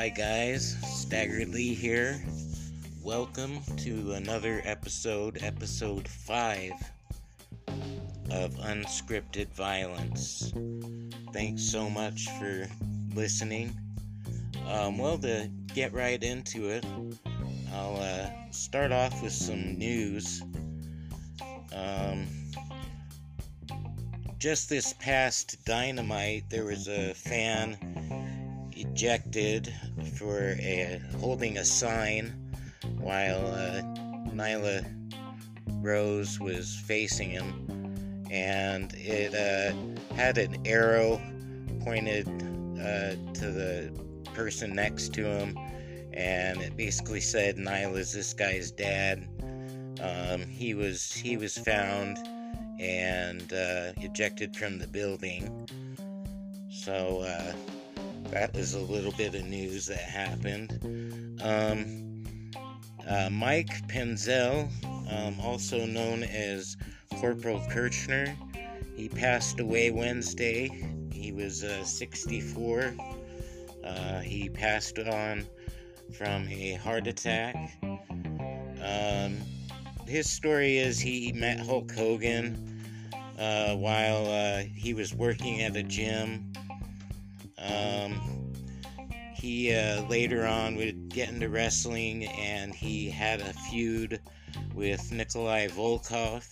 Hi, guys. Stagger Lee here. Welcome to another episode, episode 5 of Unscripted Violence. Thanks so much for listening. Um, well, to get right into it, I'll uh, start off with some news. Um, just this past Dynamite, there was a fan ejected for a, holding a sign while uh, Nyla Rose was facing him, and it uh, had an arrow pointed uh, to the person next to him, and it basically said Nyla's this guy's dad. Um, he was he was found and uh, ejected from the building. So uh, that was a little bit of news that happened. Um, uh, Mike Penzel, um, also known as Corporal Kirchner, he passed away Wednesday. He was uh, 64. Uh, he passed on from a heart attack. Um, his story is he met Hulk Hogan uh, while uh, he was working at a gym. Um, he uh, later on would get into wrestling and he had a feud with Nikolai Volkov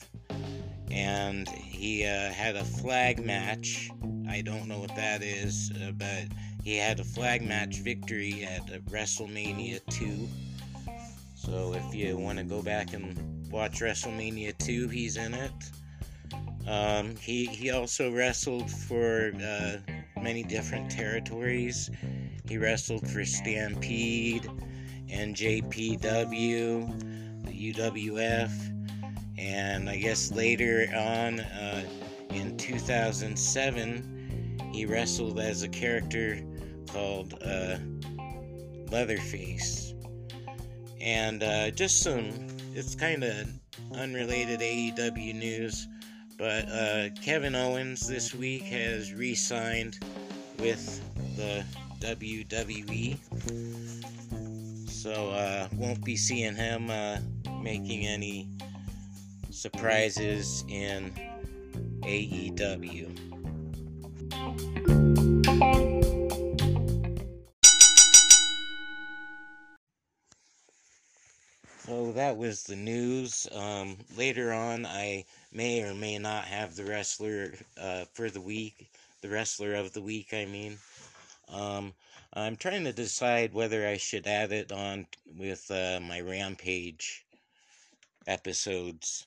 and he uh, had a flag match. I don't know what that is, uh, but he had a flag match victory at WrestleMania 2. So if you want to go back and watch WrestleMania 2, he's in it. Um, he, he also wrestled for uh, many different territories. He wrestled for Stampede, NJPW, the UWF, and I guess later on uh, in 2007, he wrestled as a character called uh, Leatherface. And uh, just some it's kind of unrelated AEW news, but uh, Kevin Owens this week has re signed with the WWE. So, uh, won't be seeing him uh, making any surprises in AEW. So that was the news. Um, later on, I may or may not have the wrestler uh, for the week, the wrestler of the week, I mean. Um, I'm trying to decide whether I should add it on with uh, my Rampage episodes.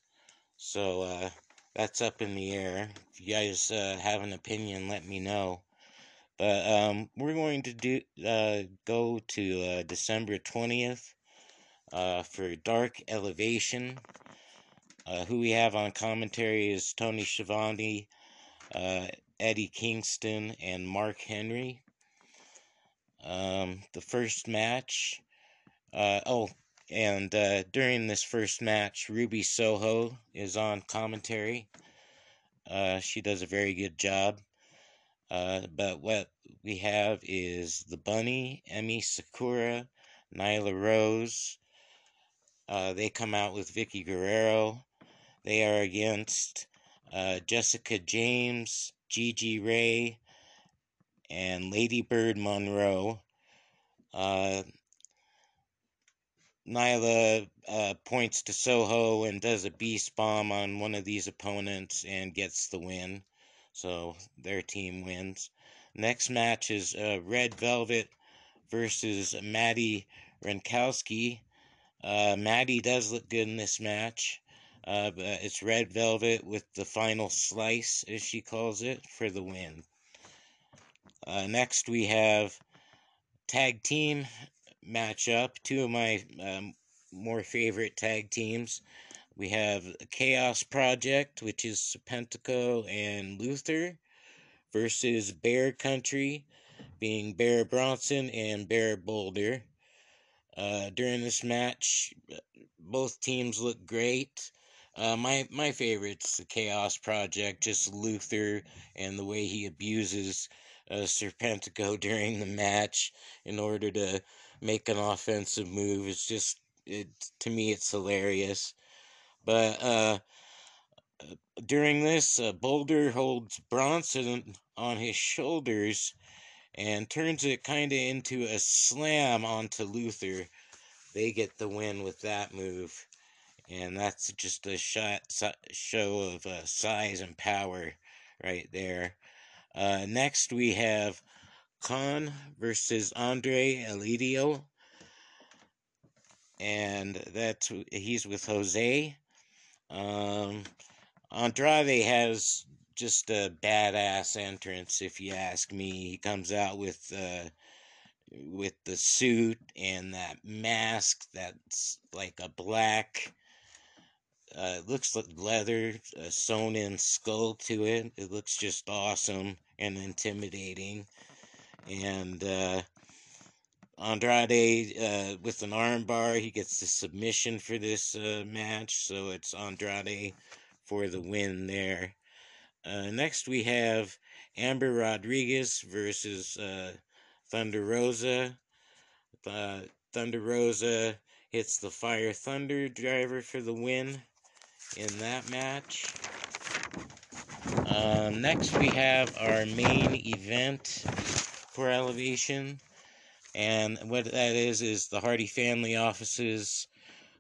So uh, that's up in the air. If you guys uh, have an opinion, let me know. But um, we're going to do uh, go to uh, December 20th uh, for Dark Elevation. Uh, who we have on commentary is Tony Schiavone, uh, Eddie Kingston, and Mark Henry. Um, the first match, uh, oh, and uh, during this first match, Ruby Soho is on commentary. Uh, she does a very good job. but what we have is the Bunny, Emmy Sakura, Nyla Rose, uh, they come out with Vickie Guerrero. They are against uh, Jessica James, Gigi Ray, and Lady Bird Monroe. Uh, Nyla uh, points to Soho and does a beast bomb on one of these opponents and gets the win. So their team wins. Next match is uh, Red Velvet versus Maddie Wrenkowski. Uh, Maddie does look good in this match. Uh, but it's Red Velvet with the final slice, as she calls it, for the win. Uh, next, we have tag team matchup. Two of my um, more favorite tag teams. We have Chaos Project, which is Serpentico and Luther, versus Bear Country, being Bear Bronson and Bear Boulder. Uh, during this match, both teams look great. Uh, my my favorite's the Chaos Project, just Luther and the way he abuses uh, Serpentico during the match in order to make an offensive move. It's just it to me it's hilarious. But uh, during this, uh, Boulder holds Bronson on his shoulders and turns it kind of into a slam onto Luther. They get the win with that move. And that's just a shot, show of uh, size and power right there. Uh, next, we have Kaun versus Andrade El Idolo. And that's he's with Jose. Um, Andrade has just a badass entrance, if you ask me. He comes out with uh, with the suit and that mask that's like a black. Uh, looks like leather, a sewn in skull to it. It looks just awesome and intimidating. And uh, Andrade uh, with an armbar, he gets the submission for this uh, match. So it's Andrade for the win there. Uh, next, we have Amber Rodriguez versus uh, Thunder Rosa. Uh, Thunder Rosa hits the Fire Thunder driver for the win in that match. Um, next, we have our main event for Elevation. And what that is, is the Hardy family offices.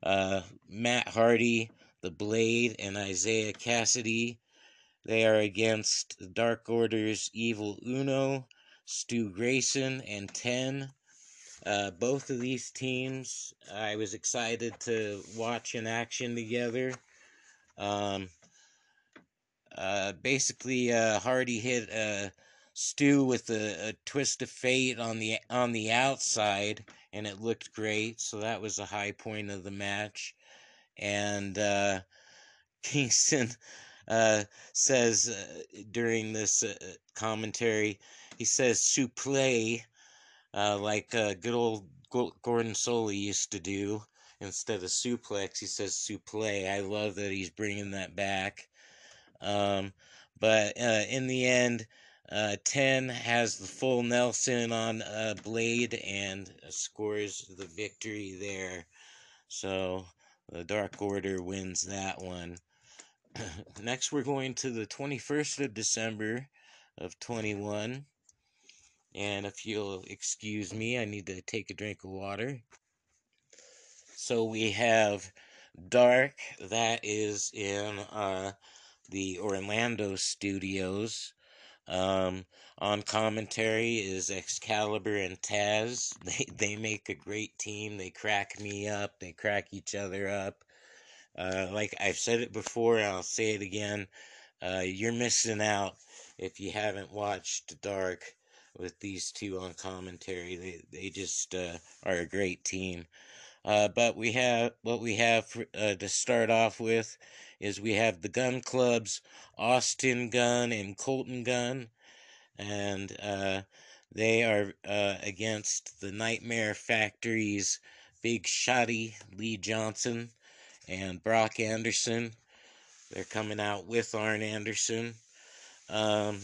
Uh, Matt Hardy the Blade, and Isaiah Kassidy. They are against the Dark Order's Evil Uno, Stu Grayson, and Ten. Uh, both of these teams, I was excited to watch in action together. Um, uh, basically, uh, Hardy hit uh, Stu with a, a, twist of fate on the on the outside, and it looked great. So that was a high point of the match and uh, Kingston uh, says uh, during this uh, commentary, he says supplé, uh, like good old Gordon Solie used to do. Instead of suplex, he says supplé. I love that he's bringing that back. Um, but in the end, uh, 10 has the full Nelson on uh, Blade and scores the victory there. So the Dark Order wins that one. Next, we're going to the 21st of December of 21. And if you'll excuse me, I need to take a drink of water. So we have Dark, that is in uh, the Orlando studios. Um, on commentary is Excalibur and Taz. They they make a great team. They crack me up. They crack each other up. Uh, like I've said it before, I'll say it again. Uh, you're missing out if you haven't watched Dark with these two on commentary. They they just uh, are a great team. Uh, but we have what we have for, uh, to start off with is we have the Gunn Club's Austin Gunn and Colton Gunn, and uh, they are uh, against the Nightmare Factory's Big Shotty Lee Johnson and Brock Anderson. They're coming out with Arn Anderson. Um,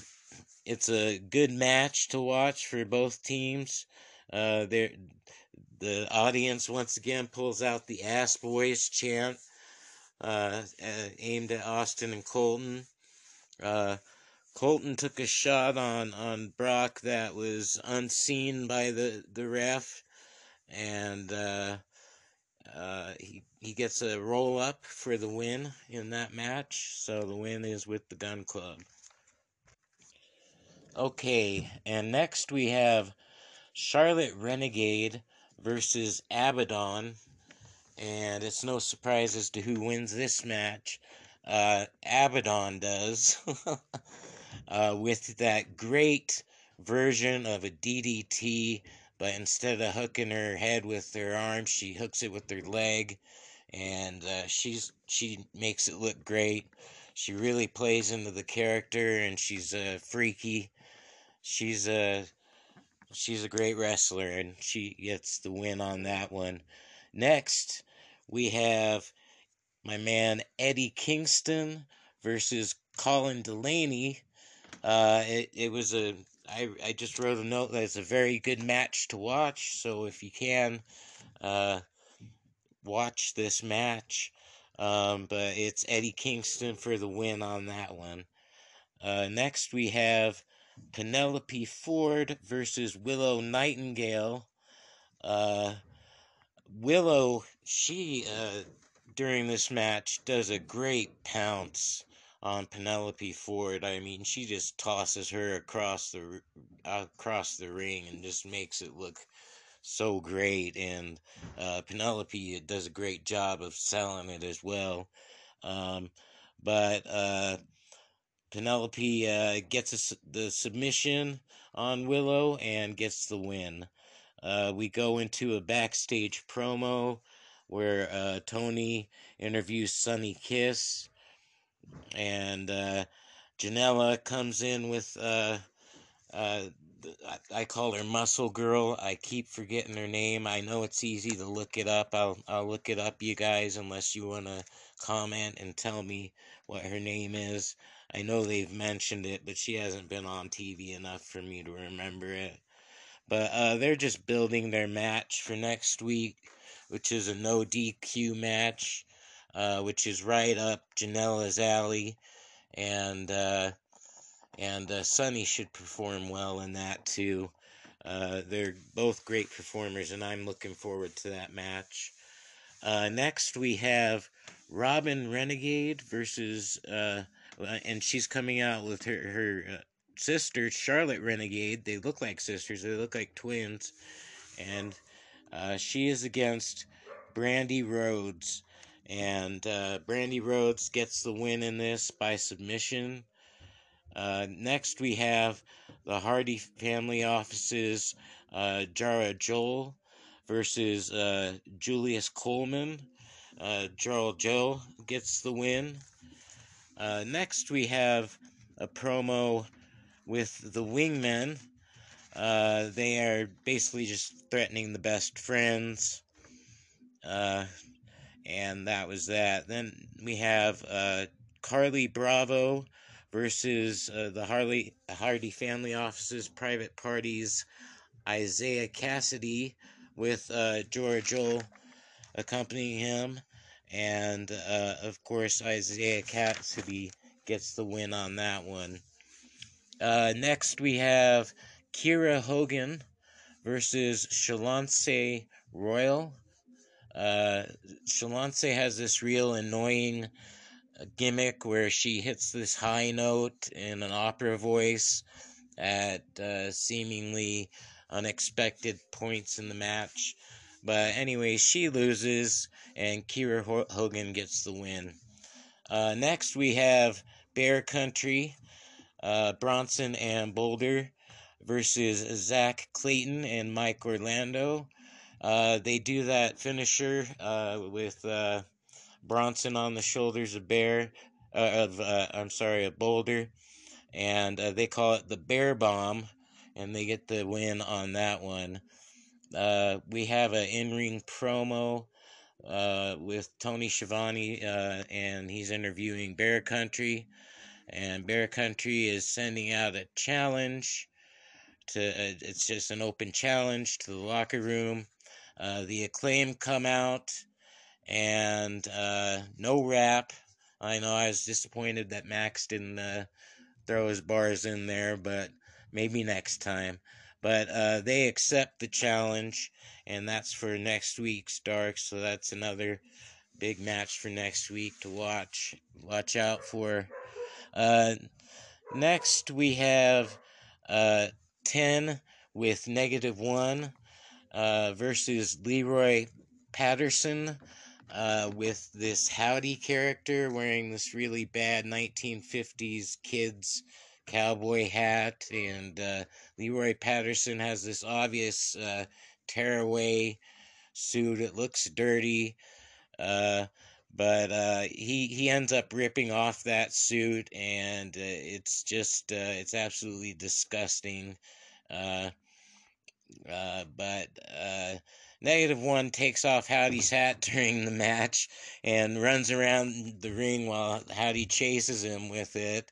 it's a good match to watch for both teams. Uh, the audience once again pulls out the Ass Boys chant uh, uh, aimed at Austin and Colton. Uh, Colton took a shot on, on Brock that was unseen by the, the ref, and uh, he, he gets a roll up for the win in that match. So the win is with the Gunn Club. Okay, and next we have Charlotte Renegade versus Abaddon and it's no surprise as to who wins this match. Uh, Abaddon does, uh, with that great version of a DDT, but instead of hooking her head with her arm, she hooks it with her leg, and uh, she's she makes it look great. She really plays into the character, and she's uh, freaky. She's a she's a great wrestler, and she gets the win on that one. Next, we have my man Eddie Kingston versus Colin Delaney. Uh, it, it was a, I, I just wrote a note that it's a very good match to watch. So if you can, uh, watch this match. Um, but it's Eddie Kingston for the win on that one. Uh, next, we have Penelope Ford versus Willow Nightingale. Uh, Willow, she, uh, during this match, does a great pounce on Penelope Ford. I mean, she just tosses her across the across the ring and just makes it look so great, and uh, Penelope does a great job of selling it as well. Um, but uh, Penelope uh, gets a, the submission on Willow and gets the win. Uh, we go into a backstage promo where uh, Tony interviews Sonny Kiss, and uh, Janela comes in with uh, uh, I call her Muscle Girl. I keep forgetting her name. I know it's easy to look it up. I'll I'll look it up, you guys, unless you wanna comment and tell me what her name is. I know they've mentioned it, but she hasn't been on TV enough for me to remember it. But uh, they're just building their match for next week, which is a no DQ match, uh, which is right up Janela's alley, and. Uh, and uh, Sonny should perform well in that too. Uh, they're both great performers, and I'm looking forward to that match. Uh, next, we have Robin Renegade versus, and she's coming out with her her sister Charlotte Renegade. They look like sisters. They look like twins, and she is against Brandi Rhodes, and Brandi Rhodes gets the win in this by submission. Uh, next, we have the Hardy family offices, uh, Jora Johl versus uh, Julius Coleman. Uh, Jora Johl gets the win. Uh, next, we have a promo with the Wingmen. Uh, they are basically just threatening the best friends. Uh, and that was that. Then we have uh, Carlie Bravo versus uh, the Harley Hardy family offices, private parties, Isaiah Kassidy with uh, Jora Johl accompanying him, and uh, of course Isaiah Kassidy gets the win on that one. Uh, next we have Kiera Hogan versus Shalonce Royal. Uh, Shalonce has this real annoying gimmick where she hits this high note in an opera voice at uh, seemingly unexpected points in the match. But anyway, she loses, and Kiera Hogan gets the win. Uh, next, we have Bear Country, uh, Bronson and Boulder versus Zach Clayton and Mike Orlando. Uh, they do that finisher uh, with uh, Bronson on the shoulders of Bear, uh, of uh, I'm sorry, a Boulder, and uh, they call it the Bear Bomb, and they get the win on that one. Uh, we have an in-ring promo uh, with Tony Schiavone, uh, and he's interviewing Bear Country, and Bear Country is sending out a challenge. To it's just an open challenge to the locker room. The acclaim come out and uh, no rap. I know I was disappointed that Max didn't uh, throw his bars in there, but maybe next time. But uh, they accept the challenge, and that's for next week's Dark. So that's another big match for next week to watch. Watch out for. Uh, next, we have uh, 10 with negative 1 uh, versus Leroy Patterson uh, with this Howdy character wearing this really bad 1950s kids cowboy hat, and uh, Leroy Patterson has this obvious uh, tearaway suit. It looks dirty, uh, but uh, he he ends up ripping off that suit, and uh, it's just uh, it's absolutely disgusting. Uh, but uh, Negative one takes off Howdy's hat during the match and runs around the ring while Howdy chases him with it.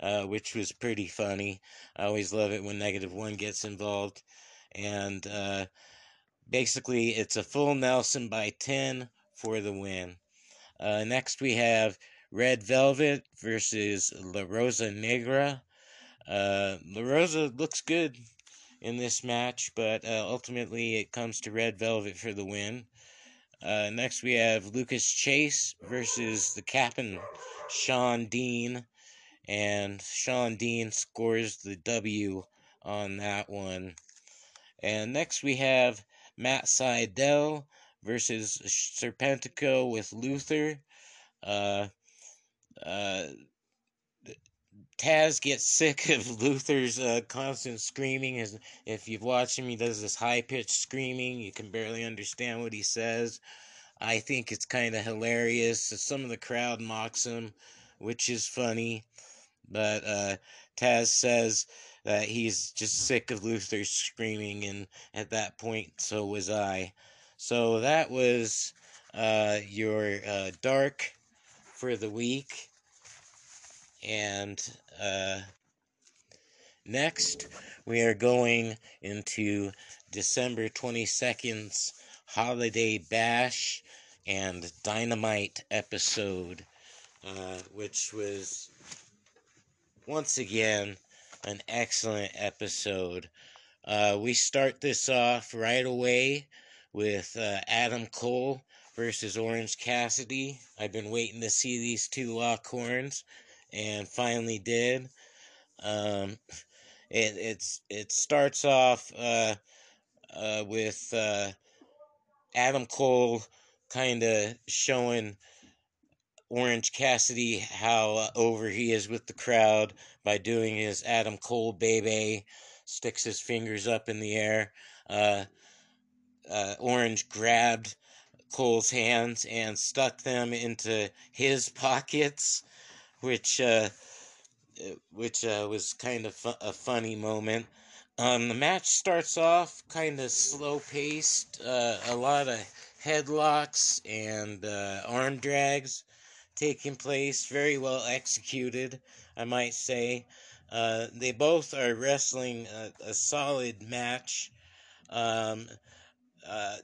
uh, which was pretty funny. I always love it when negative one gets involved. And uh, basically, it's a full Nelson by 10 for the win. Uh, next, we have Red Velvet versus La Rosa Negra. La Rosa looks good in this match, but uh, ultimately it comes to Red Velvet for the win. Uh, next, we have Lucas Chase versus the Captain Shawn Dean, and Shawn Dean scores the W on that one. And next, we have Matt Sydal versus Serpentico with Luther. Uh, uh, Taz gets sick of Luther's uh, constant screaming. As if you've watched him, he does this high pitched screaming. You can barely understand what he says. I think it's kind of hilarious. Some of the crowd mocks him, which is funny. But uh, Taz says that he's just sick of Luther screaming, and at that point, so was I. So that was uh, your uh, dark for the week. And uh, next, we are going into December 22nd's Holiday Bash and Dynamite episode, uh, which was once again an excellent episode. Uh, we start this off right away with uh, Adam Cole versus Orange Cassidy. I've been waiting to see these two lock horns, and finally did. Um, it it's it starts off uh, uh, with uh, Adam Cole kind of showing Orange Cassidy how over he is with the crowd by doing his Adam Cole baby, sticks his fingers up in the air. Uh, uh, Orange grabbed Cole's hands and stuck them into his pockets, which uh, which uh, was kind of fu- a funny moment. Um, the match starts off kind of slow paced, uh, a lot of headlocks and uh, arm drags taking place, very well executed, I might say. Uh, they both are wrestling a, a solid match. Um, uh,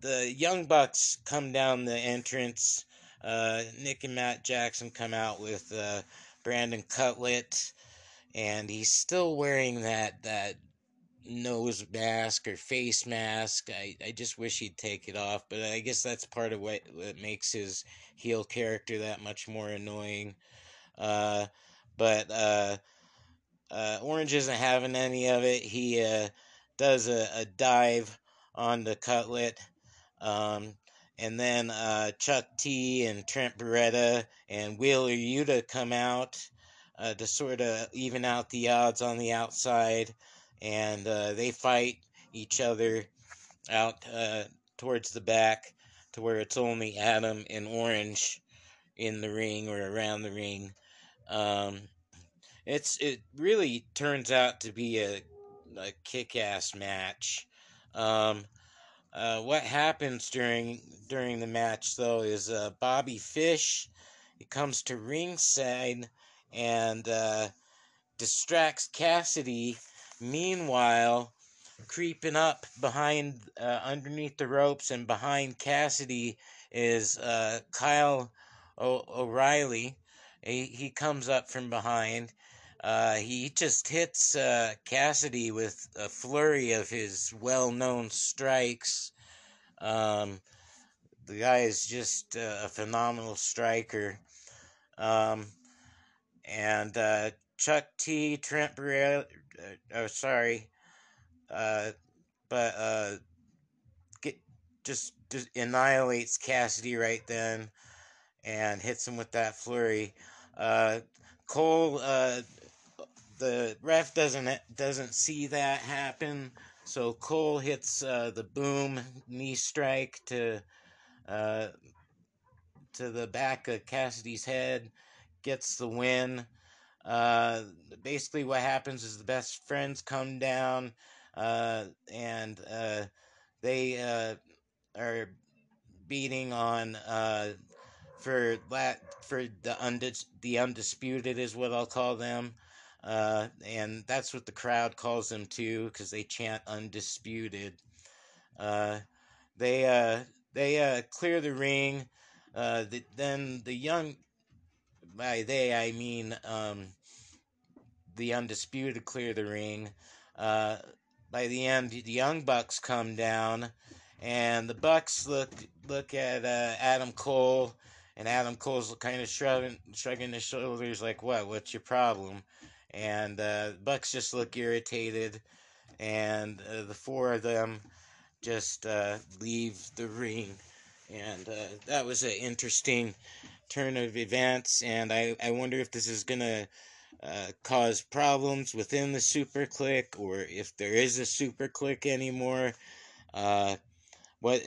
the Young Bucks come down the entrance. Uh, Nick and Matt Jackson come out with uh, Brandon Cutler, and he's still wearing that that nose mask or face mask. I, I just wish he'd take it off, but I guess that's part of what, what makes his heel character that much more annoying. Uh, but uh, uh, Orange isn't having any of it. He uh, does a, a dive on the Cutler. Um, and then uh, Chuck T and Trent Beretta and Wheeler Yuta come out uh, to sort of even out the odds on the outside, and uh, they fight each other out uh, towards the back to where it's only Adam and Orange in the ring or around the ring. Um, it's it really turns out to be a, a kick-ass match. Um, uh, what happens during during the match though is uh, Bobby Fish he comes to ringside and uh, distracts Cassidy. Meanwhile, creeping up behind uh, underneath the ropes and behind Cassidy is uh, Kyle o- O'Reilly. He, he comes up from behind. Uh, he just hits uh, Cassidy with a flurry of his well known strikes. Um, the guy is just uh, a phenomenal striker. Um, and uh, Chuck T, Trent Beretta, uh, oh, sorry, uh, but uh, get, just, just annihilates Cassidy right then and hits him with that flurry. Uh, Cole uh, the ref doesn't doesn't see that happen. So Cole hits uh, the boom knee strike to uh, to the back of Cassidy's head, gets the win. Uh, basically, what happens is the best friends come down, uh, and uh, they uh, are beating on uh, for that for the undis, the undisputed is what I'll call them. Uh, and that's what the crowd calls them too, because they chant undisputed. Uh, they uh, they uh, clear the ring. Uh, the, then the young, by they I mean um, the undisputed clear the ring. Uh, by the end, the young bucks come down, and the bucks look look at uh, Adam Cole, and Adam Cole's kind of shrugging shrugging his shoulders like, "What? What's your problem?" And uh, Bucks just look irritated, and uh, the four of them just uh, leave the ring, and uh, that was an interesting turn of events, and I, I wonder if this is gonna uh, cause problems within the Super Clique, or if there is a Super Clique anymore. Uh, what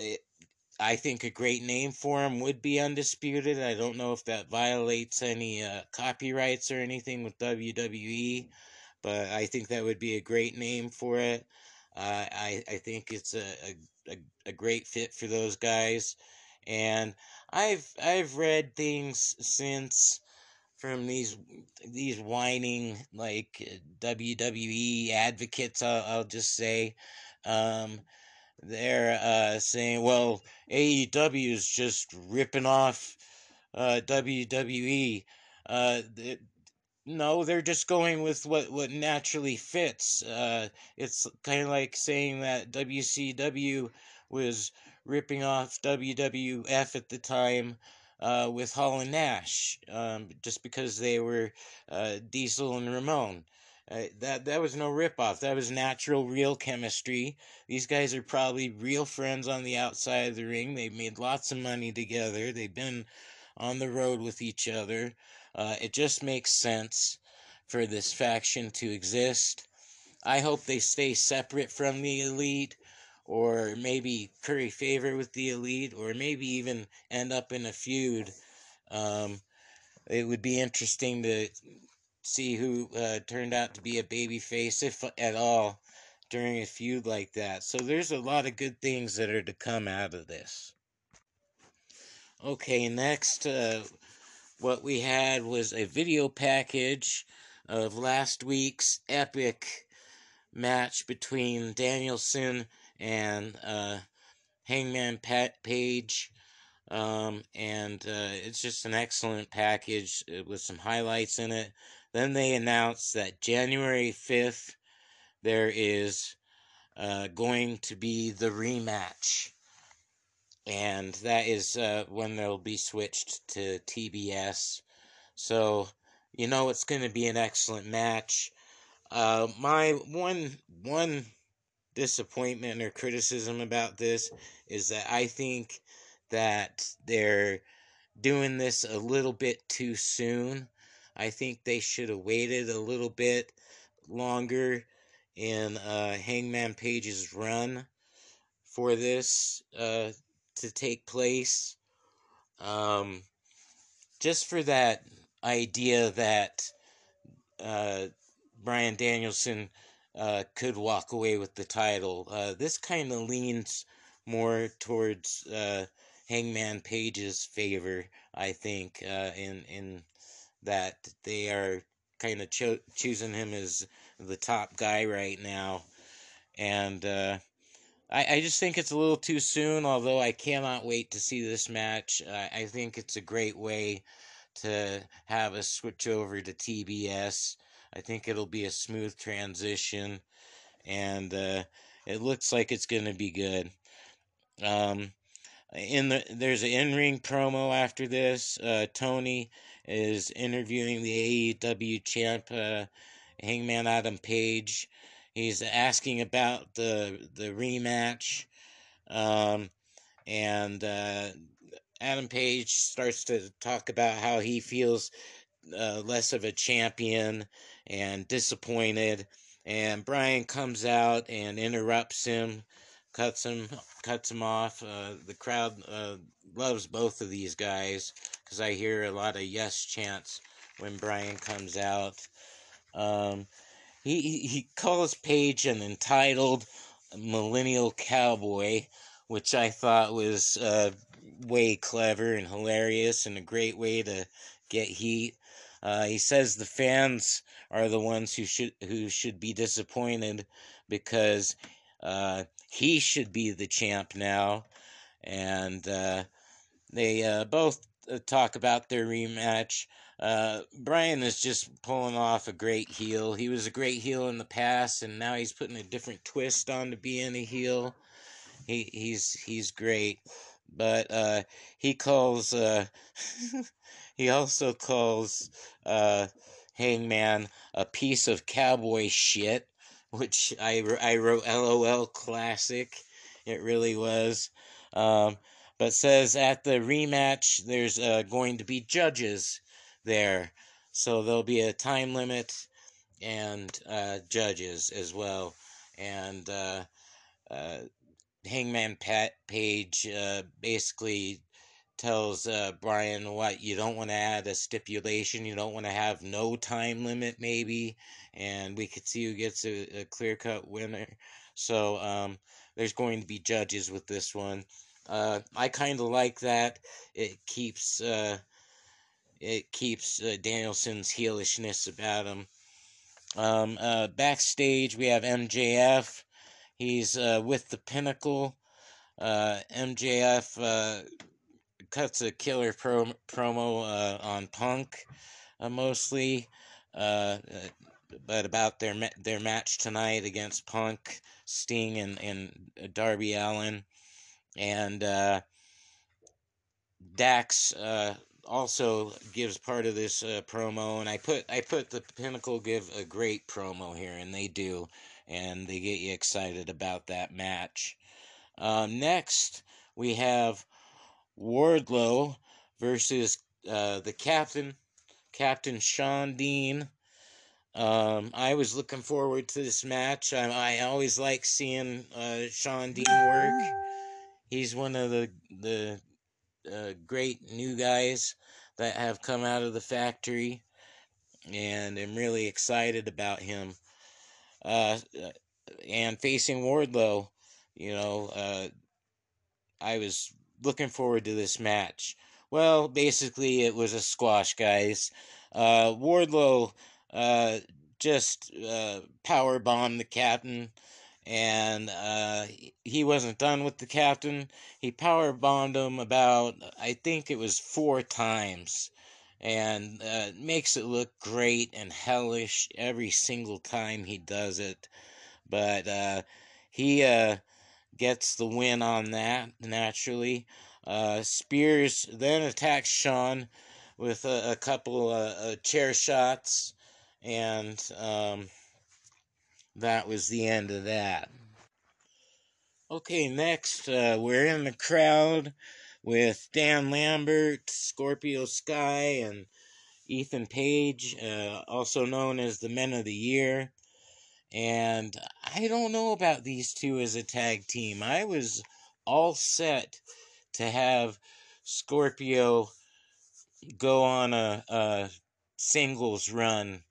I think a great name for him would be Undisputed. I don't know if that violates any uh, copyrights or anything with WWE, but I think that would be a great name for it. Uh, I, I think it's a, a, a great fit for those guys. And I've I've read things since from these these whining like WWE advocates. I'll, I'll just say, um, they're uh, saying, well, AEW is just ripping off uh, WWE. Uh, th- no, they're just going with what, what naturally fits. Uh, it's kind of like saying that WCW was ripping off WWF at the time uh, with Hall and Nash, um, just because they were uh, Diesel and Ramon. That that was no ripoff. That was natural, real chemistry. These guys are probably real friends on the outside of the ring. They've made lots of money together. They've been on the road with each other. Uh, it just makes sense for this faction to exist. I hope they stay separate from the elite, or maybe curry favor with the elite, or maybe even end up in a feud. Um, it would be interesting to see who uh, turned out to be a baby face, if at all, during a feud like that. So there's a lot of good things that are to come out of this. Okay, next, uh, what we had was a video package of last week's epic match between Danielson and uh, Hangman Pat Page. Um, and uh, it's just an excellent package uh, with some highlights in it. Then they announced that January 5th, there is uh, going to be the rematch. And that is uh, when they'll be switched to TBS. So, you know, it's going to be an excellent match. Uh, my one one disappointment or criticism about this is that I think that they're doing this a little bit too soon. I think they should have waited a little bit longer in uh, Hangman Page's run for this uh, to take place. Um, just for that idea that uh, Bryan Danielson uh, could walk away with the title. Uh, this kind of leans more towards uh, Hangman Page's favor, I think, in in that they are kind of cho- choosing him as the top guy right now. And uh, I, I just think it's a little too soon, although I cannot wait to see this match. I, I think it's a great way to have a switch over to TBS. I think it'll be a smooth transition, and uh, it looks like it's going to be good. Um, in the there's an in-ring promo after this. Uh, Tony is interviewing the AEW champ, uh, Hangman Adam Page. He's asking about the the rematch, um, and uh, Adam Page starts to talk about how he feels uh, less of a champion and disappointed. And Bryan comes out and interrupts him, cuts him cuts him off. Uh, the crowd uh, loves both of these guys because I hear a lot of yes chants when Bryan comes out. Um, he, he calls Page an entitled millennial cowboy, which I thought was uh, way clever and hilarious and a great way to get heat. Uh, he says the fans are the ones who should who should be disappointed because uh, he should be the champ now, and uh, they uh, both talk about their rematch. Uh, Bryan is just pulling off a great heel. He was a great heel in the past, and now he's putting a different twist on to being a heel. He he's he's great, but uh, he calls. Uh, he also calls uh, Hangman a piece of cowboy shit, which I I wrote LOL classic. It really was. Um, but says at the rematch there's uh, going to be judges there, so there'll be a time limit and uh, judges as well, and uh, uh Hangman Pat Page uh, basically tells uh, Bryan what you don't want to add a stipulation, you don't want to have no time limit maybe, and we could see who gets a, a clear cut winner. So um, there's going to be judges with this one. Uh, I kind of like that. It keeps uh, it keeps uh, Danielson's heelishness about him. Um, uh, backstage, we have MJF. He's uh, with the Pinnacle. Uh, MJF uh, cuts a killer pro- promo uh, on Punk, uh, mostly, uh, but about their ma- their match tonight against Punk, Sting, and and Darby Allin and uh, Dax uh, also gives part of this uh, promo, and I put I put the Pinnacle give a great promo here, and they do, and they get you excited about that match. Um, next, we have Wardlow versus uh, the captain, Captain Shawn Dean. Um, I was looking forward to this match. I, I always like seeing uh, Shawn Dean work he's one of the the uh, great new guys that have come out of the factory, and I'm really excited about him. Uh, and facing Wardlow, you know, uh, I was looking forward to this match. Well, basically, it was a squash, guys. Uh, Wardlow uh, just uh, power bombed the captain and uh, he wasn't done with the captain. He power bombed him about, I think it was four times, and uh, makes it look great and hellish every single time he does it. But uh, he uh, gets the win on that naturally. Uh, Spears then attacks Shawn with a, a couple of chair shots and. Um, that was the end of that. Okay, next, uh, we're in the crowd with Dan Lambert, Scorpio Sky, and Ethan Page, uh, also known as the Men of the Year. And I don't know about these two as a tag team. I was all set to have Scorpio go on a, a singles run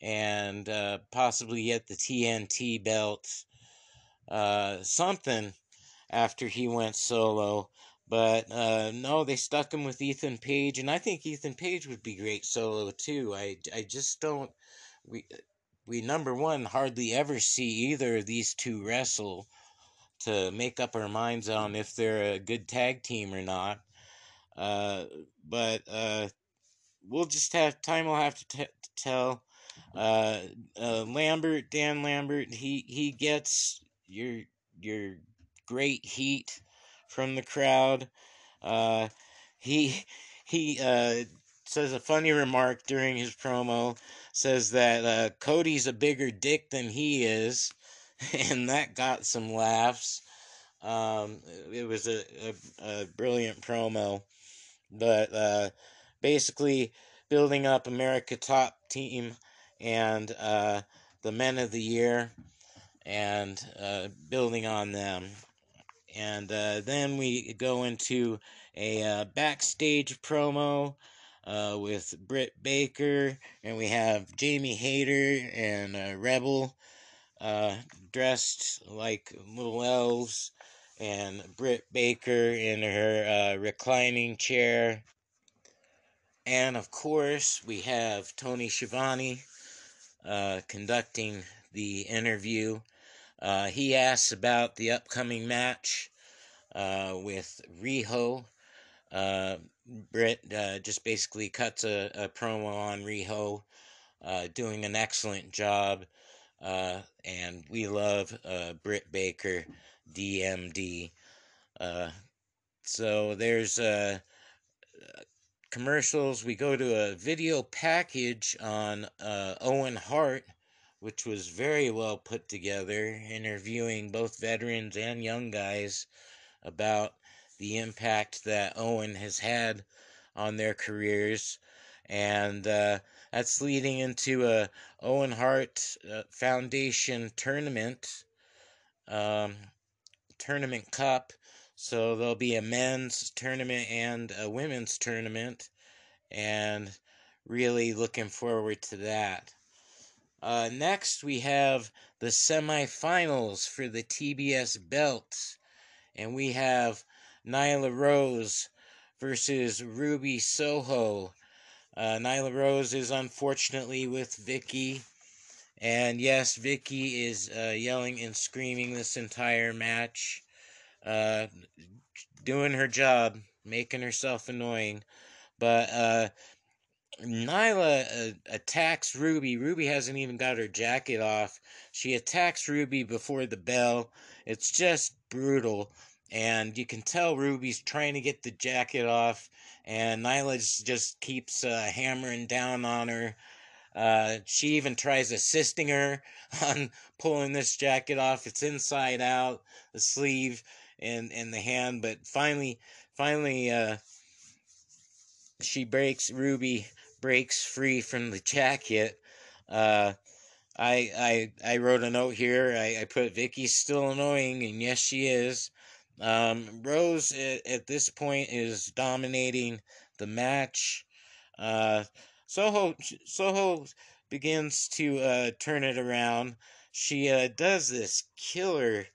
and uh, possibly get the TNT belt, uh, something after he went solo. But uh, no, they stuck him with Ethan Page, and I think Ethan Page would be great solo too. I, I just don't we we number one hardly ever see either of these two wrestle to make up our minds on if they're a good tag team or not. Uh, but uh, we'll just have time. We'll have to, t- to tell. Uh, uh, Lambert, Dan Lambert, he he gets your your great heat from the crowd. Uh, he he uh, says a funny remark during his promo. Says that uh, Cody's a bigger dick than he is, and that got some laughs. Um, it was a, a, a brilliant promo, but uh, basically building up America Top Team and uh, the Men of the Year and uh, building on them. And uh, then we go into a uh, backstage promo uh, with Britt Baker, and we have Jamie Hayter and Rebel dressed like little elves and Britt Baker in her reclining chair. And of course, we have Tony Schiavone uh, conducting the interview. Uh, he asks about the upcoming match uh, with Riho. Uh, Britt uh, just basically cuts a, a promo on Riho, uh, doing an excellent job. And we love Britt Baker, DMD. So there's uh, commercials. We go to a video package on uh, Owen Hart, which was very well put together, interviewing both veterans and young guys about the impact that Owen has had on their careers. And uh, that's leading into a Owen Hart uh, Foundation tournament, um, tournament cup. So there'll be a men's tournament and a women's tournament, and really looking forward to that. Uh, next, we have the semifinals for the TBS belt, and we have Nyla Rose versus Ruby Soho. Uh, Nyla Rose is unfortunately with Vickie. And yes, Vickie is uh, yelling and screaming this entire match, uh, doing her job, making herself annoying. But uh, Nyla uh, attacks Ruby. Ruby hasn't even got her jacket off. She attacks Ruby before the bell. It's just brutal and you can tell Ruby's trying to get the jacket off, and Nyla just keeps uh, hammering down on her. Uh, she even tries assisting her on pulling this jacket off. It's inside out, the sleeve and and the hand, but finally, finally, uh, she breaks. Ruby breaks free from the jacket. Uh, I I I wrote a note here. I, I put Vickie's still annoying, and yes, she is. Um, Rose at, at, this point is dominating the match. Uh, Soho Soho begins to uh, turn it around. She uh, does this killer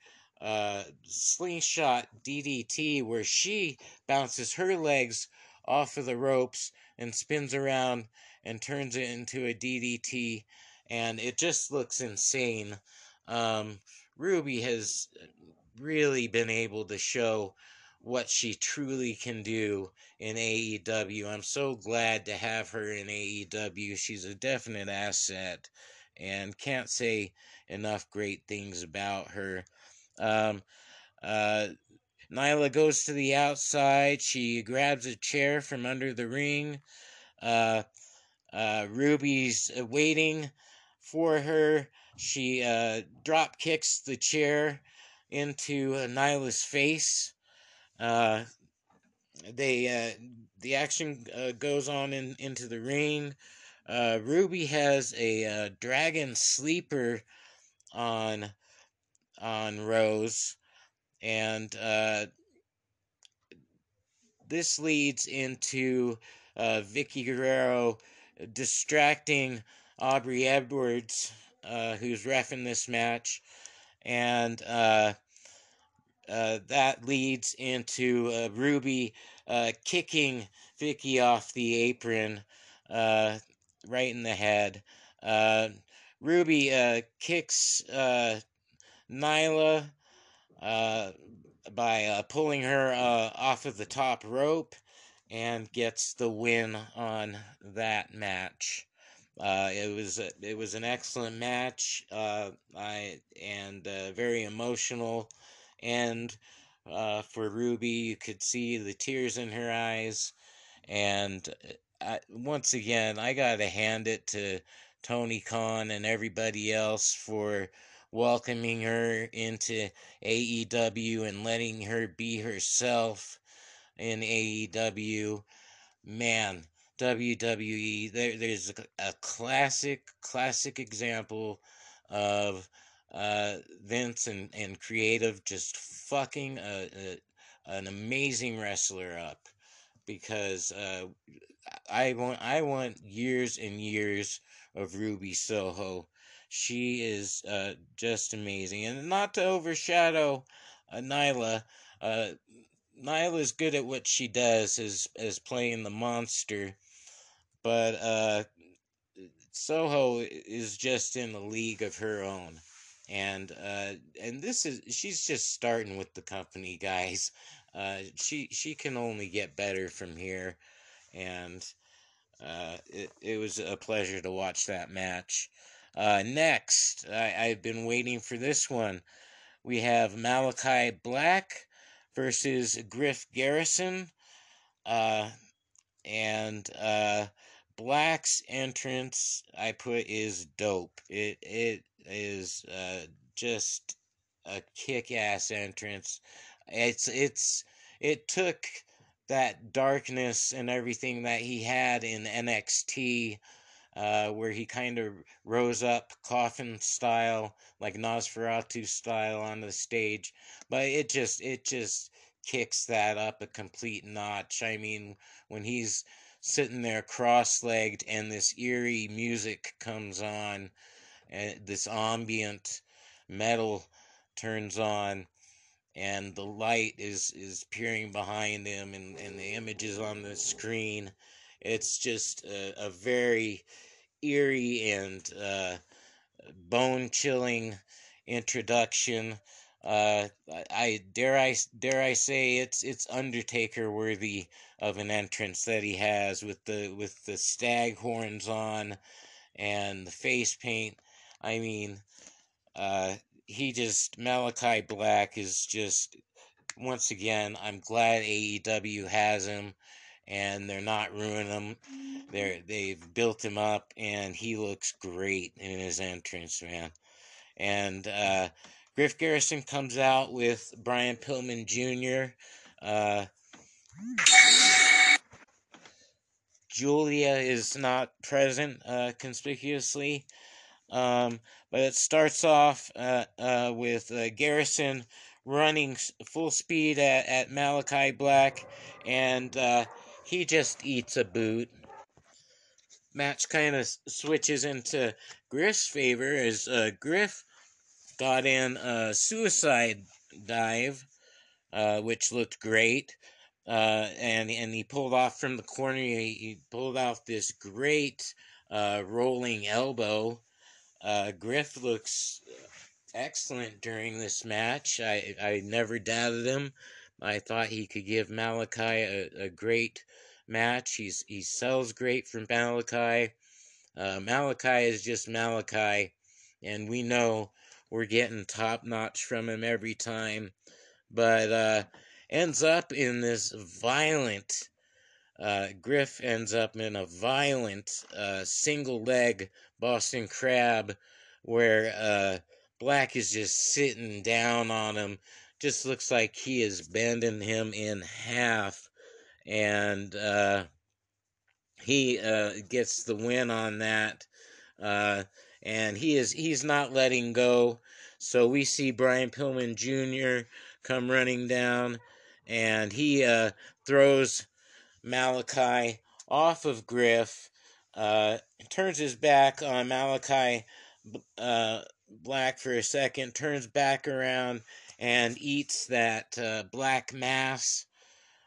uh, slingshot DDT where she bounces her legs off of the ropes and spins around and turns it into a DDT, and it just looks insane. Um, Ruby has really been able to show what she truly can do in AEW. I'm so glad to have her in AEW. She's a definite asset and can't say enough great things about her. Um, uh, Nyla goes to the outside. She grabs a chair from under the ring. Uh, uh, Ruby's waiting for her. She uh, drop kicks the chair into uh, Nyla's face. Uh, they uh, the action uh, goes on in, into the ring. Uh, Ruby has a uh, dragon sleeper on on Rose, and uh, this leads into uh, Vickie Guerrero distracting Aubrey Edwards, uh, who's refing this match, and uh, uh, that leads into uh, Ruby uh, kicking Vickie off the apron right in the head. Ruby kicks Nyla by pulling her off of the top rope and gets the win on that match. Uh, it was a, it was an excellent match. Uh, I and uh, very emotional, and uh, for Ruby, you could see the tears in her eyes. And I, once again, I gotta hand it to Tony Khan and everybody else for welcoming her into AEW and letting her be herself in AEW. Man, WWE. There, there's a, a classic, classic example of uh, Vince and, and creative just fucking a, a, an amazing wrestler up because uh, I want I want years and years of Ruby Soho. She is uh, just amazing, and not to overshadow uh, Nyla. Uh, good at what she does, as as playing the monster, but uh, Soho is just in a league of her own, and uh, and this is she's just starting with the company, guys. Uh, she she can only get better from here, and uh, it it was a pleasure to watch that match. Uh, next, I, I've been waiting for this one. We have Malakai Black versus Griff Garrison. Uh, and uh, Black's entrance I put is dope. It it is uh, just a kick-ass entrance. It's it's it took that darkness and everything that he had in NXT uh, where he kind of rose up coffin style, like Nosferatu style on the stage. But it just it just kicks that up a complete notch. I mean, when he's sitting there cross-legged and this eerie music comes on, and this ambient metal turns on and the light is is peering behind him and, and the images on the screen it's just a, a very eerie and uh, bone chilling introduction uh, I dare I dare I say it's it's Undertaker worthy of an entrance that he has with the with the stag horns on and the face paint. I mean, uh, he just Malakai Black is just once again. I'm glad AEW has him, and they're not ruining him. They're they've built him up, and he looks great in his entrance, man. And uh, Griff Garrison comes out with Brian Pillman Jr. Uh, Julia is not present uh, conspicuously. Um, but it starts off uh, uh, with uh, Garrison running full speed at, at Malakai Black, and uh, he just eats a boot. Match kind of switches into Griff's favor as uh, Griff got in a suicide dive, uh, which looked great. Uh, and and he pulled off from the corner. He, he pulled off this great uh, rolling elbow. Uh, Griff looks excellent during this match. I I never doubted him. I thought he could give Malakai a, a great match. He's he sells great for Malakai. Uh, Malakai is just Malakai, and we know we're getting top notch from him every time. But uh, ends up in this violent. Uh, Griff ends up in a violent uh, single leg Boston Crab where uh, Black is just sitting down on him. Just looks like he is bending him in half. And uh, he uh, gets the win on that. Uh, and he is he's not letting go. So we see Brian Pillman Jr. come running down, and he uh, throws Malakai off of Griff, uh, turns his back on Malakai uh, Black for a second, turns back around and eats that uh, black mass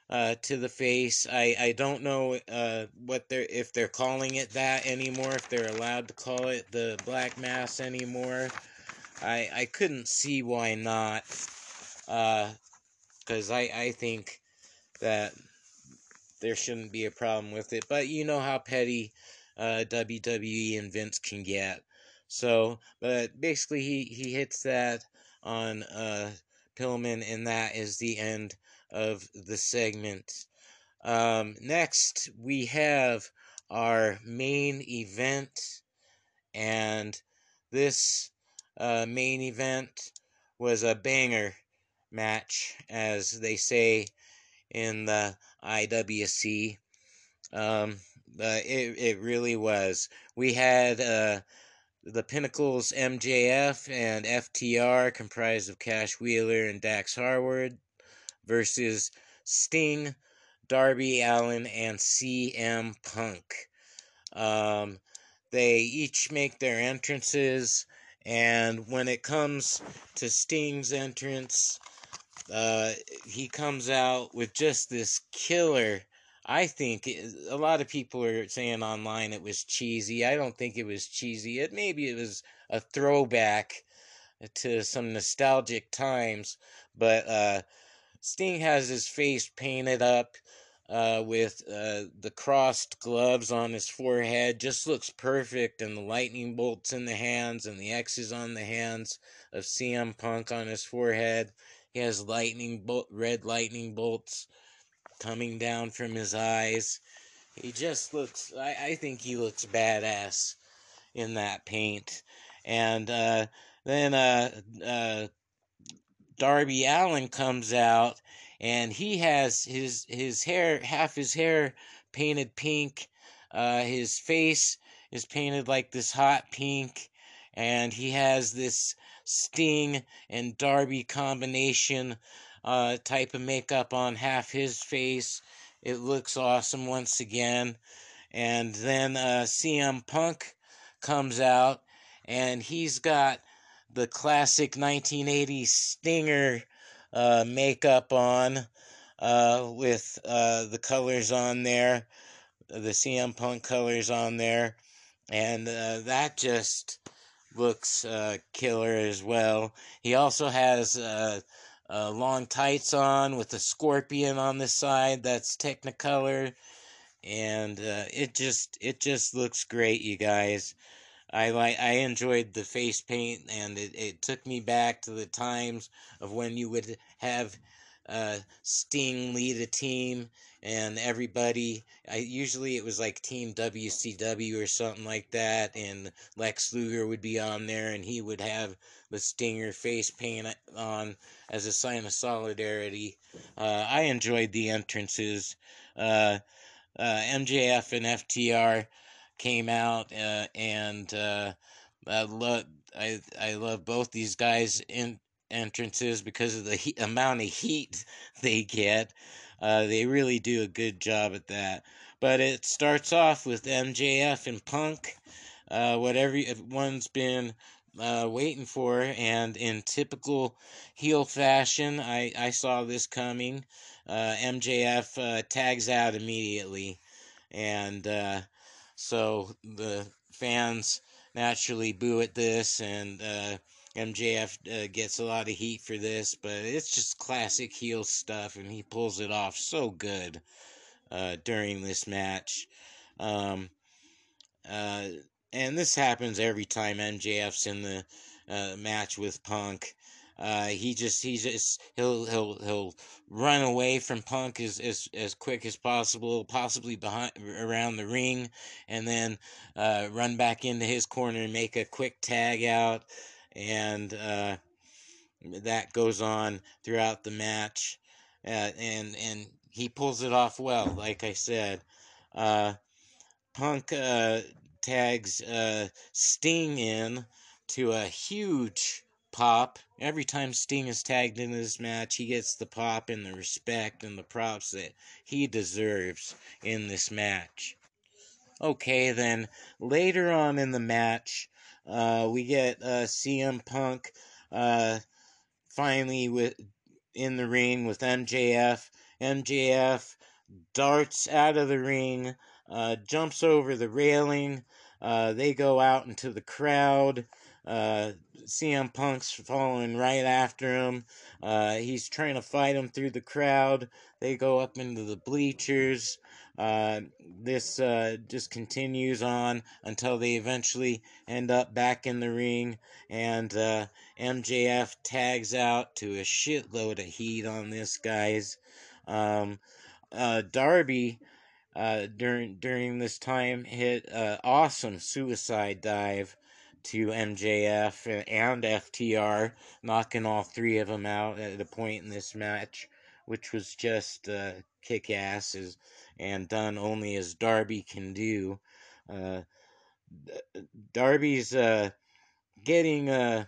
uh, to the face. I, I don't know uh, what they're if they're calling it that anymore. If they're allowed to call it the black mass anymore, I I couldn't see why not. Because uh, I I think that there shouldn't be a problem with it. But you know how petty uh, WWE and Vince can get. So, but basically he he hits that on uh, Pillman, and that is the end of the segment. Um, next, we have our main event, and this uh, main event was a banger match, as they say in the IWC. Um, uh, it, it really was. We had uh, the Pinnacles MJF and FTR, comprised of Cash Wheeler and Dax Harwood, versus Sting, Darby Allin, and CM Punk. Um, they each make their entrances, and when it comes to Sting's entrance, uh, he comes out with just this killer. I think a lot of people are saying online it was cheesy. I don't think it was cheesy. It maybe it was a throwback to some nostalgic times, but uh, Sting has his face painted up uh, with uh, the crossed gloves on his forehead. Just looks perfect, and the lightning bolts in the hands and the X's on the hands of CM Punk on his forehead. He has lightning bolt, red lightning bolts coming down from his eyes. He just looks. I, I think he looks badass in that paint. And uh, then uh, uh, Darby Allin comes out and he has his his hair half his hair painted pink uh, his face is painted like this hot pink and he has this sting and darby combination uh, type of makeup on half his face. It looks awesome once again. And then uh, CM Punk comes out and he's got the classic 1980s stinger uh, makeup on uh, with uh, the colors on there, the CM Punk colors on there, and uh, that just looks uh, killer as well. He also has uh, long tights on with a scorpion on the side. That's Technicolor, and uh, it just it just looks great, you guys. I like I enjoyed the face paint, and it, it took me back to the times of when you would have uh, Sting lead a team, and everybody. I usually it was like Team WCW or something like that, and Lex Luger would be on there, and he would have the Stinger face paint on as a sign of solidarity. Uh, I enjoyed the entrances. Uh, uh MJF and FTR came out, uh, and uh, I love I I love both these guys in entrances because of the amount of heat they get. Uh, they really do a good job at that. But it starts off with MJF and Punk, uh, what everyone's been uh, waiting for, and in typical heel fashion, I, I saw this coming. Uh, MJF uh, tags out immediately, and uh, so the fans naturally boo at this, and uh, MJF uh, gets a lot of heat for this, but it's just classic heel stuff, and he pulls it off so good uh, during this match. Um, uh, and this happens every time MJF's in the uh, match with Punk. Uh, he just he just he'll he'll he'll run away from Punk as as, as quick as possible, possibly behind around the ring, and then uh, run back into his corner and make a quick tag out, and uh, that goes on throughout the match, uh, and and he pulls it off well. Like I said, uh, Punk uh, tags Sting in to a huge pop. Every time Sting is tagged in this match, he gets the pop and the respect and the props that he deserves in this match. Okay, then later on in the match, uh, we get uh, CM Punk uh, finally with in the ring with MJF. MJF darts out of the ring, uh, jumps over the railing. Uh, they go out into the crowd. Uh, CM Punk's following right after him. Uh, he's trying to fight him through the crowd. They go up into the bleachers. Uh, this uh, just continues on until they eventually end up back in the ring, and uh, MJF tags out to a shitload of heat on this, guys. Um, uh, Darby. Uh, during during this time, hit uh, awesome suicide dive to MJF and FTR, knocking all three of them out at a point in this match, which was just uh, kick asses and done only as Darby can do. Uh, Darby's uh, getting uh,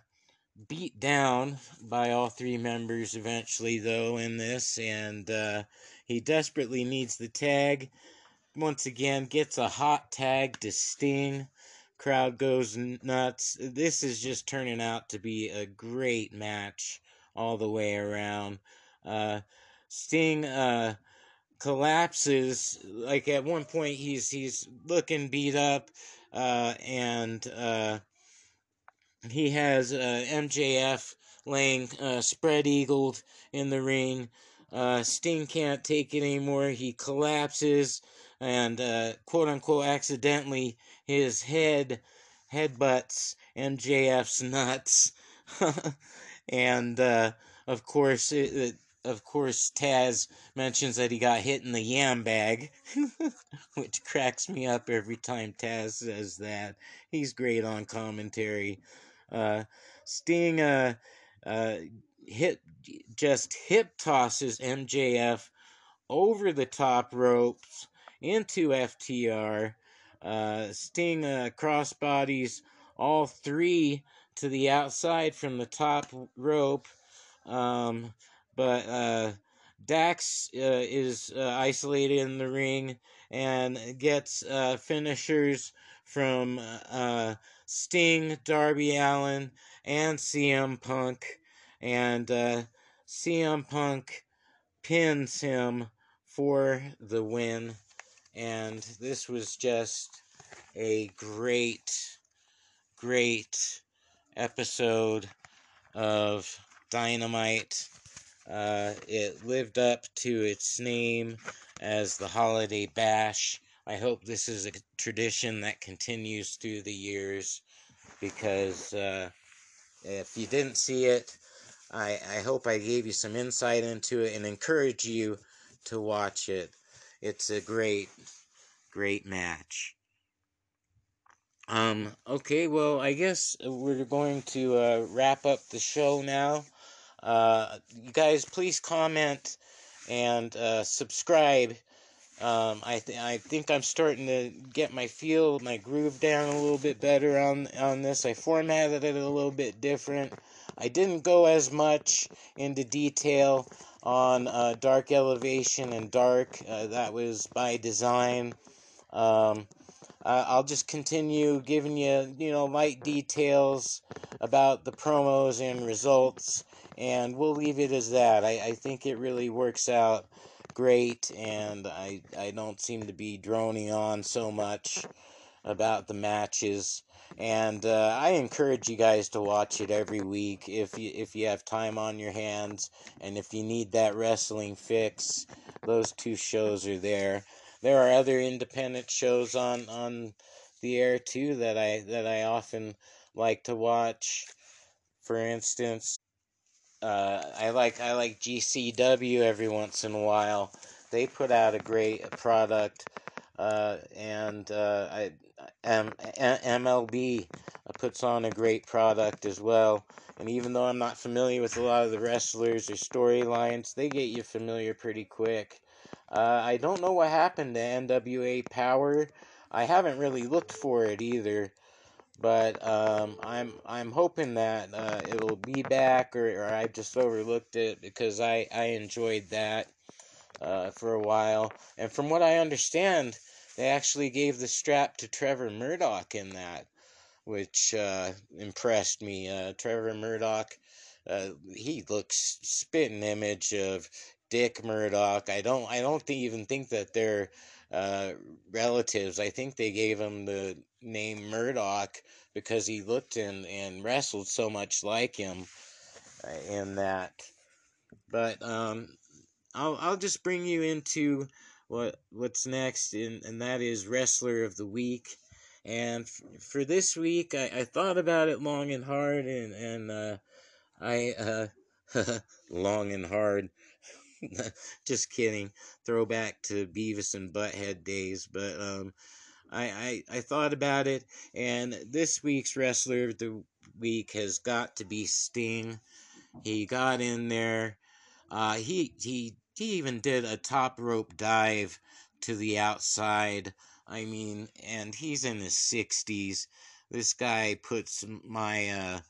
beat down by all three members eventually, though, in this, and uh, he desperately needs the tag. Once again, gets a hot tag to Sting crowd goes nuts. This is just turning out to be a great match all the way around. Uh, Sting uh, collapses. Like at one point, he's he's looking beat up, uh, and uh, he has uh, MJF laying uh, spread eagled in the ring. Uh, Sting can't take it anymore. He collapses and uh, quote unquote accidentally his head headbutts MJF's nuts. and uh, of course, it, it, of course, Taz mentions that he got hit in the yam bag, which cracks me up every time Taz says that. He's great on commentary. Uh, Sting uh, uh, hit just hip tosses MJF over the top ropes into FTR. Uh, Sting uh, crossbodies all three to the outside from the top rope. Um, but uh, Dax uh, is uh, isolated in the ring and gets uh, finishers from uh, Sting, Darby Allin, and CM Punk. And uh, CM Punk pins him for the win. And this was just a great, great episode of Dynamite. Uh, it lived up to its name as the Holiday Bash. I hope this is a tradition that continues through the years because uh, if you didn't see it, I, I hope I gave you some insight into it and encourage you to watch it. It's a great, great match. Um, okay, well, I guess we're going to uh, wrap up the show now. Uh, you guys, please comment and uh, subscribe. Um, I th- I think I'm starting to get my feel, my groove down a little bit better on on this. I formatted it a little bit different. I didn't go as much into detail on uh, dark elevation and dark. Uh, that was by design. Um, uh, I'll just continue giving you, you know, light details about the promos and results, and we'll leave it as that. I, I think it really works out great, and I, I don't seem to be droning on so much about the matches. And uh, I encourage you guys to watch it every week if you if you have time on your hands, and if you need that wrestling fix, those two shows are there there are other independent shows on on the air too that I that I often like to watch. For instance, uh, I like I like GCW every once in a while. They put out a great product, uh, and uh, I, M- MLB puts on a great product as well. And even though I'm not familiar with a lot of the wrestlers or storylines, they get you familiar pretty quick. Uh, I don't know what happened to NWA Power. I haven't really looked for it either, but um, I'm I'm hoping that uh, it'll be back, or, or I've just overlooked it because I I enjoyed that uh, for a while. And from what I understand, they actually gave the strap to Trevor Murdoch in that, which uh, impressed me. Uh, Trevor Murdoch. Uh, he looks spitting image of Dick Murdoch. I don't I don't even think that they're uh, relatives. I think they gave him the name Murdoch because he looked and, and wrestled so much like him uh, in that. But um, I'll I'll just bring you into what what's next, and and that is wrestler of the week. And f- for this week, I, I thought about it long and hard, and and uh, I uh, long and hard. just kidding. Throwback to Beavis and Butthead days, but um, I, I I thought about it, and this week's wrestler of the week has got to be Sting. He got in there. Uh, he he he even did a top rope dive to the outside. I mean, and he's in his sixties. This guy puts my uh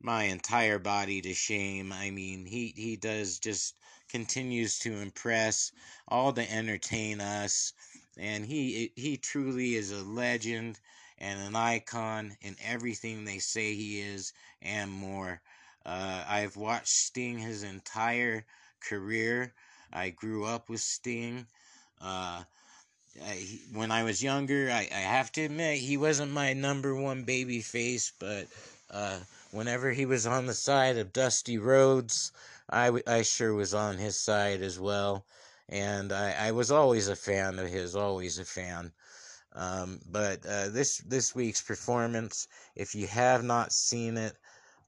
my entire body to shame. I mean, he he does just continues to impress, all to entertain us, and he he truly is a legend and an icon in everything they say he is and more. Uh, I've watched Sting his entire career. I grew up with Sting. Uh, I, when I was younger, I, I have to admit he wasn't my number one baby face, but uh, whenever he was on the side of Dusty Rhodes, I, I sure was on his side as well. And I, I was always a fan of his, always a fan. Um, but uh, this this week's performance, if you have not seen it,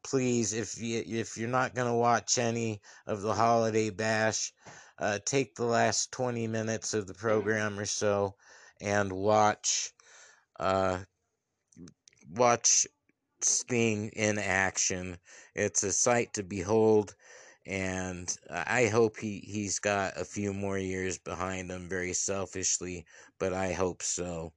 please, if you if you're not gonna watch any of the holiday bash, uh, take the last 20 minutes of the program or so and watch uh, watch Sting in action. It's a sight to behold, and I hope he, he's got a few more years behind him very selfishly, but I hope so.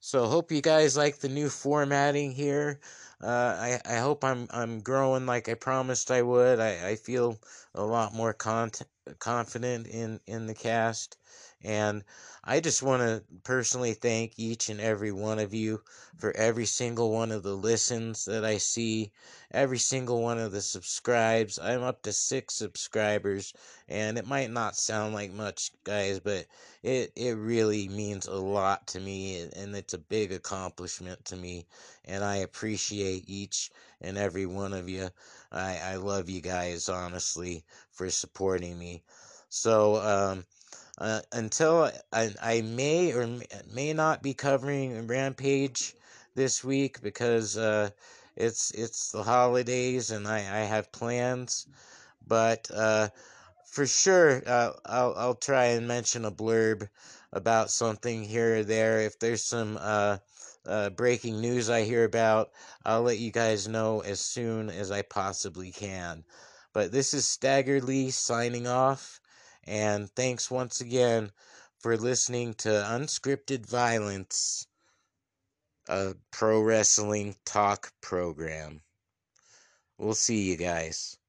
So hope you guys like the new formatting here. Uh, I I hope I'm I'm growing like I promised I would. I, I feel a lot more con- confident in in the cast, and I just want to personally thank each and every one of you for every single one of the listens that I see, every single one of the subscribes. I'm up to six subscribers, and it might not sound like much, guys, but it, it really means a lot to me, and it's a big accomplishment to me, and I appreciate each and every one of you. I, I love you guys, honestly, for supporting me. So, um, uh, until I, I may or may not be covering Rampage this week because uh, it's it's the holidays and I, I have plans, but uh, for sure uh, I'll I'll try and mention a blurb about something here or there. If there's some uh, uh, breaking news I hear about, I'll let you guys know as soon as I possibly can. But this is Stagger Lee signing off. And thanks once again for listening to Unscripted Violence, a pro wrestling talk program. We'll see you guys.